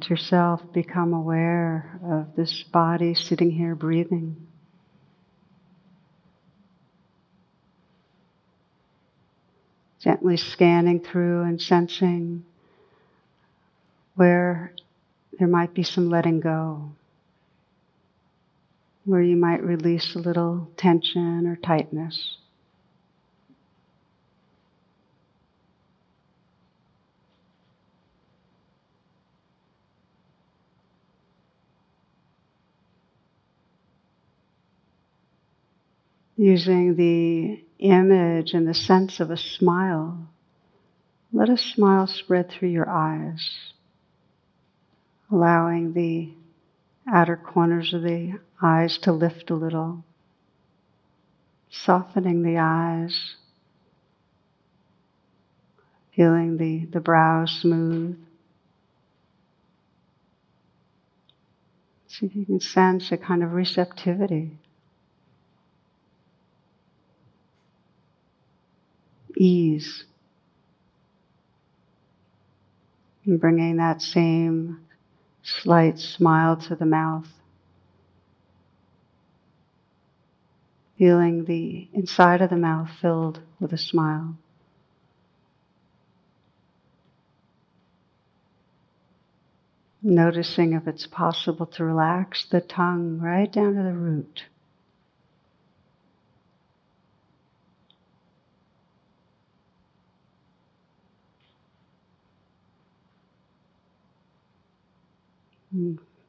Let yourself become aware of this body sitting here breathing. Gently scanning through and sensing where there might be some letting go, where you might release a little tension or tightness. Using the image and the sense of a smile, let a smile spread through your eyes, allowing the outer corners of the eyes to lift a little, softening the eyes, feeling the, the brows smooth. See if you can sense a kind of receptivity. Ease. And bringing that same slight smile to the mouth. Feeling the inside of the mouth filled with a smile. Noticing if it's possible to relax the tongue right down to the root.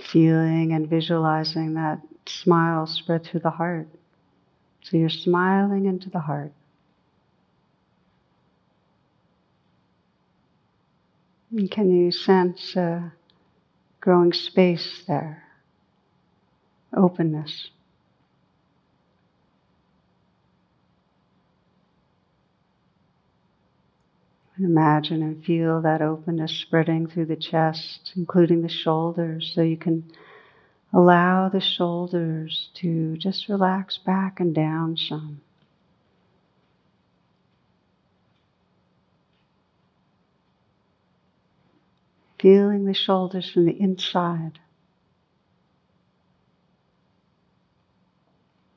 Feeling and visualizing that smile spread through the heart. So you're smiling into the heart. And can you sense a growing space there? Openness. Imagine and feel that openness spreading through the chest, including the shoulders, so you can allow the shoulders to just relax back and down some. Feeling the shoulders from the inside.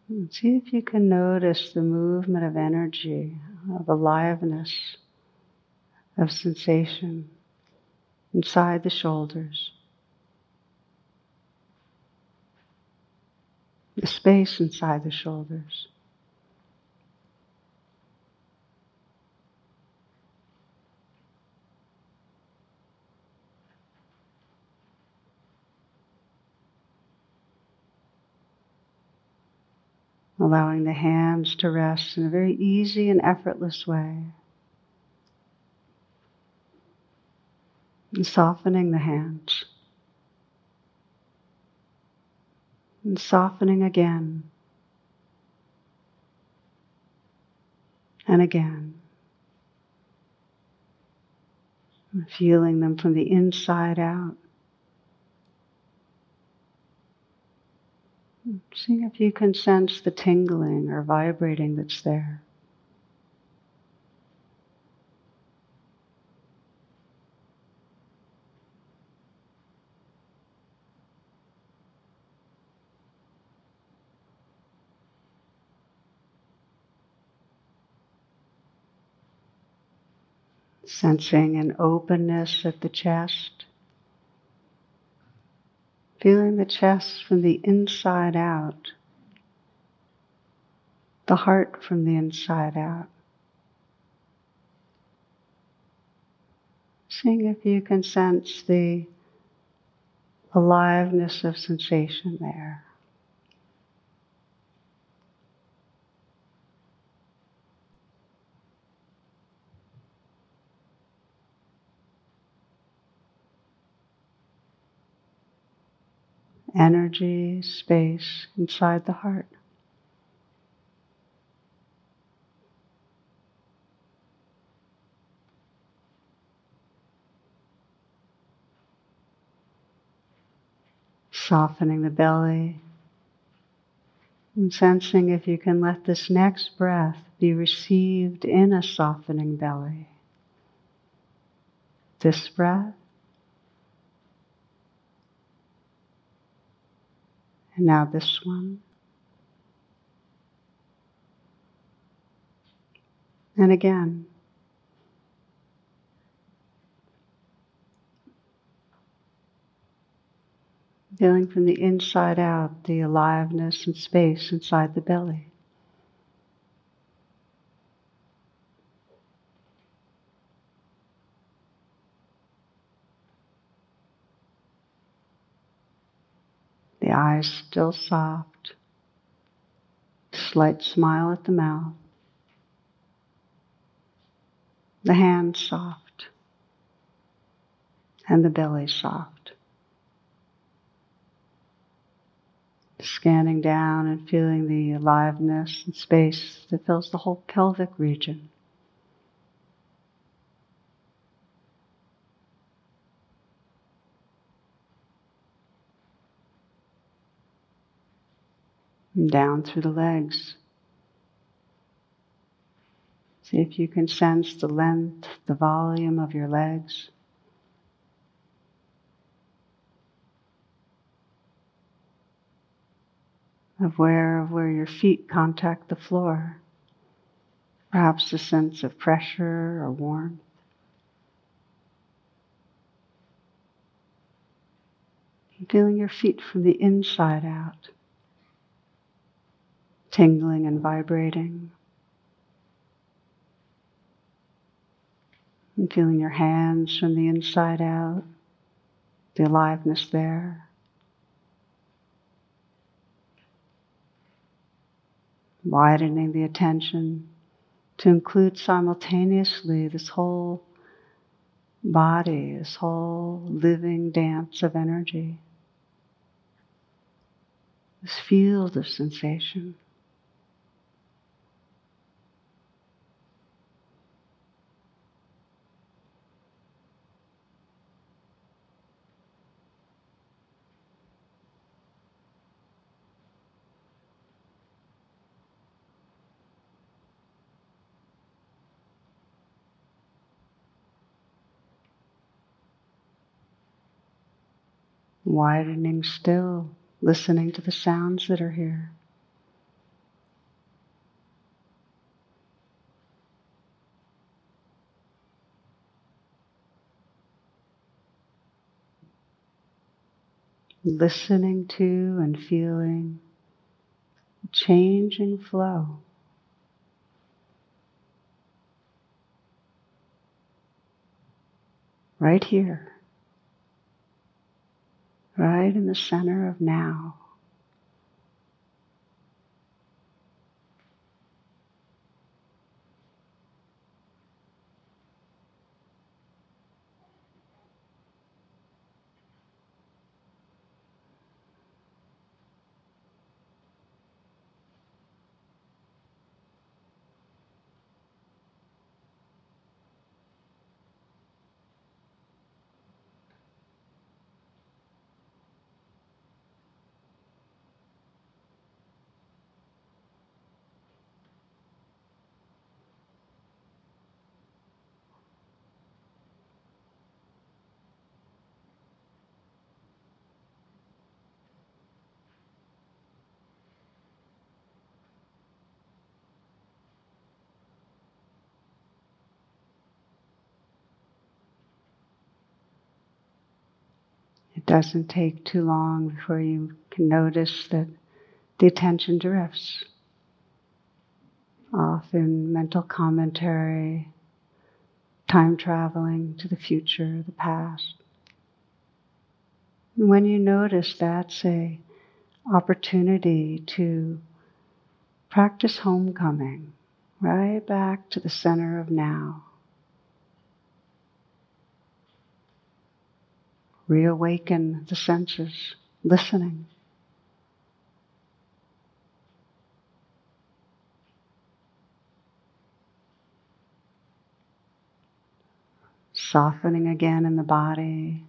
And see if you can notice the movement of energy, of aliveness of sensation inside the shoulders, the space inside the shoulders. Allowing the hands to rest in a very easy and effortless way. And softening the hands. And softening again and again. And feeling them from the inside out. See if you can sense the tingling or vibrating that's there. Sensing an openness at the chest. Feeling the chest from the inside out. The heart from the inside out. Seeing if you can sense the aliveness of sensation there. Energy, space inside the heart. Softening the belly and sensing if you can let this next breath be received in a softening belly. This breath And now this one. And again. Feeling from the inside out the aliveness and space inside the belly. The eyes still soft. Slight smile at the mouth. The hands soft. And the belly soft. Scanning down and feeling the aliveness and space that fills the whole pelvic region. And down through the legs. See if you can sense the length, the volume of your legs. Of where, where your feet contact the floor. Perhaps a sense of pressure or warmth. feeling your feet from the inside out tingling and vibrating. And feeling your hands from the inside out, the aliveness there. Widening the attention to include simultaneously this whole body, this whole living dance of energy, this field of sensation. Widening still, listening to the sounds that are here. Listening to and feeling changing flow. Right here right in the center of now. Doesn't take too long before you can notice that the attention drifts off in mental commentary, time traveling to the future, the past. And when you notice that's a opportunity to practice homecoming right back to the center of now. Reawaken the senses, listening. Softening again in the body,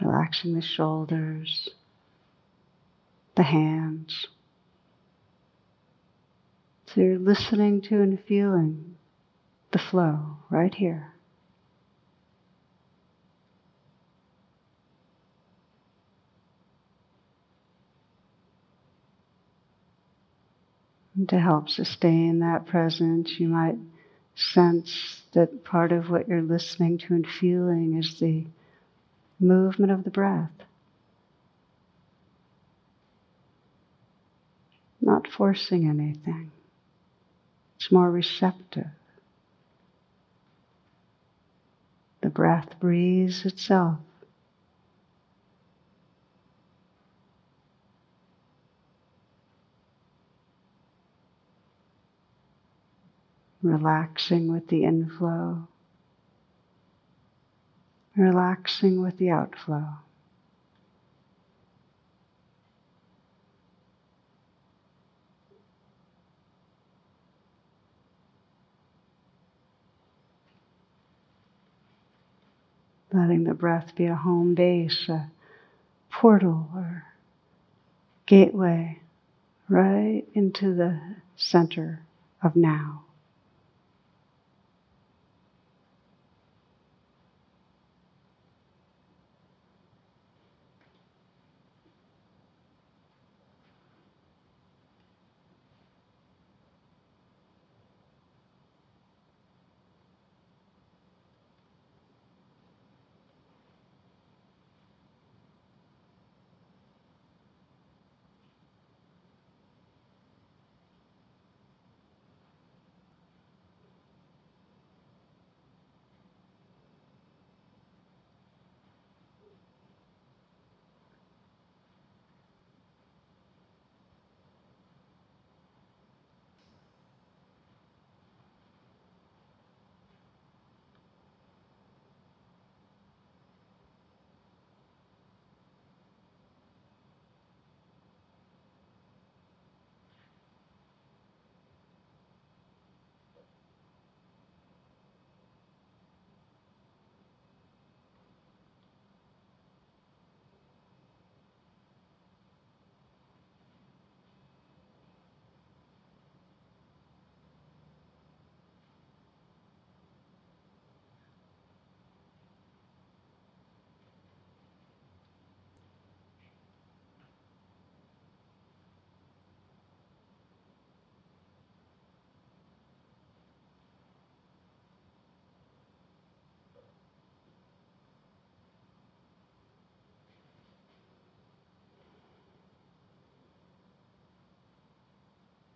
relaxing the shoulders, the hands. So you're listening to and feeling the flow right here. And to help sustain that presence, you might sense that part of what you're listening to and feeling is the movement of the breath. Not forcing anything, it's more receptive. The breath breathes itself. Relaxing with the inflow, relaxing with the outflow. Letting the breath be a home base, a portal or gateway right into the center of now.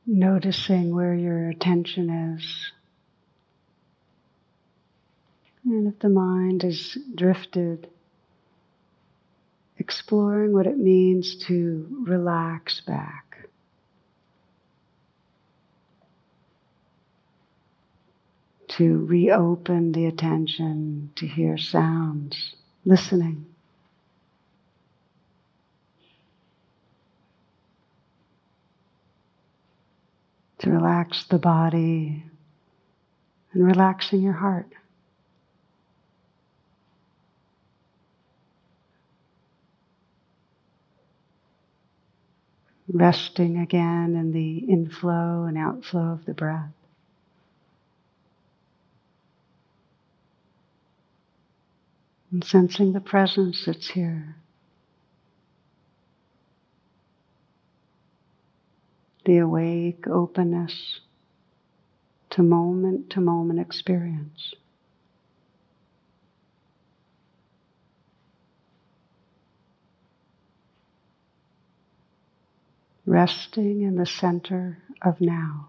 Noticing where your attention is. And if the mind is drifted, exploring what it means to relax back. To reopen the attention to hear sounds, listening. To relax the body and relaxing your heart. Resting again in the inflow and outflow of the breath. And sensing the presence that's here. The awake openness to moment to moment experience. Resting in the center of now.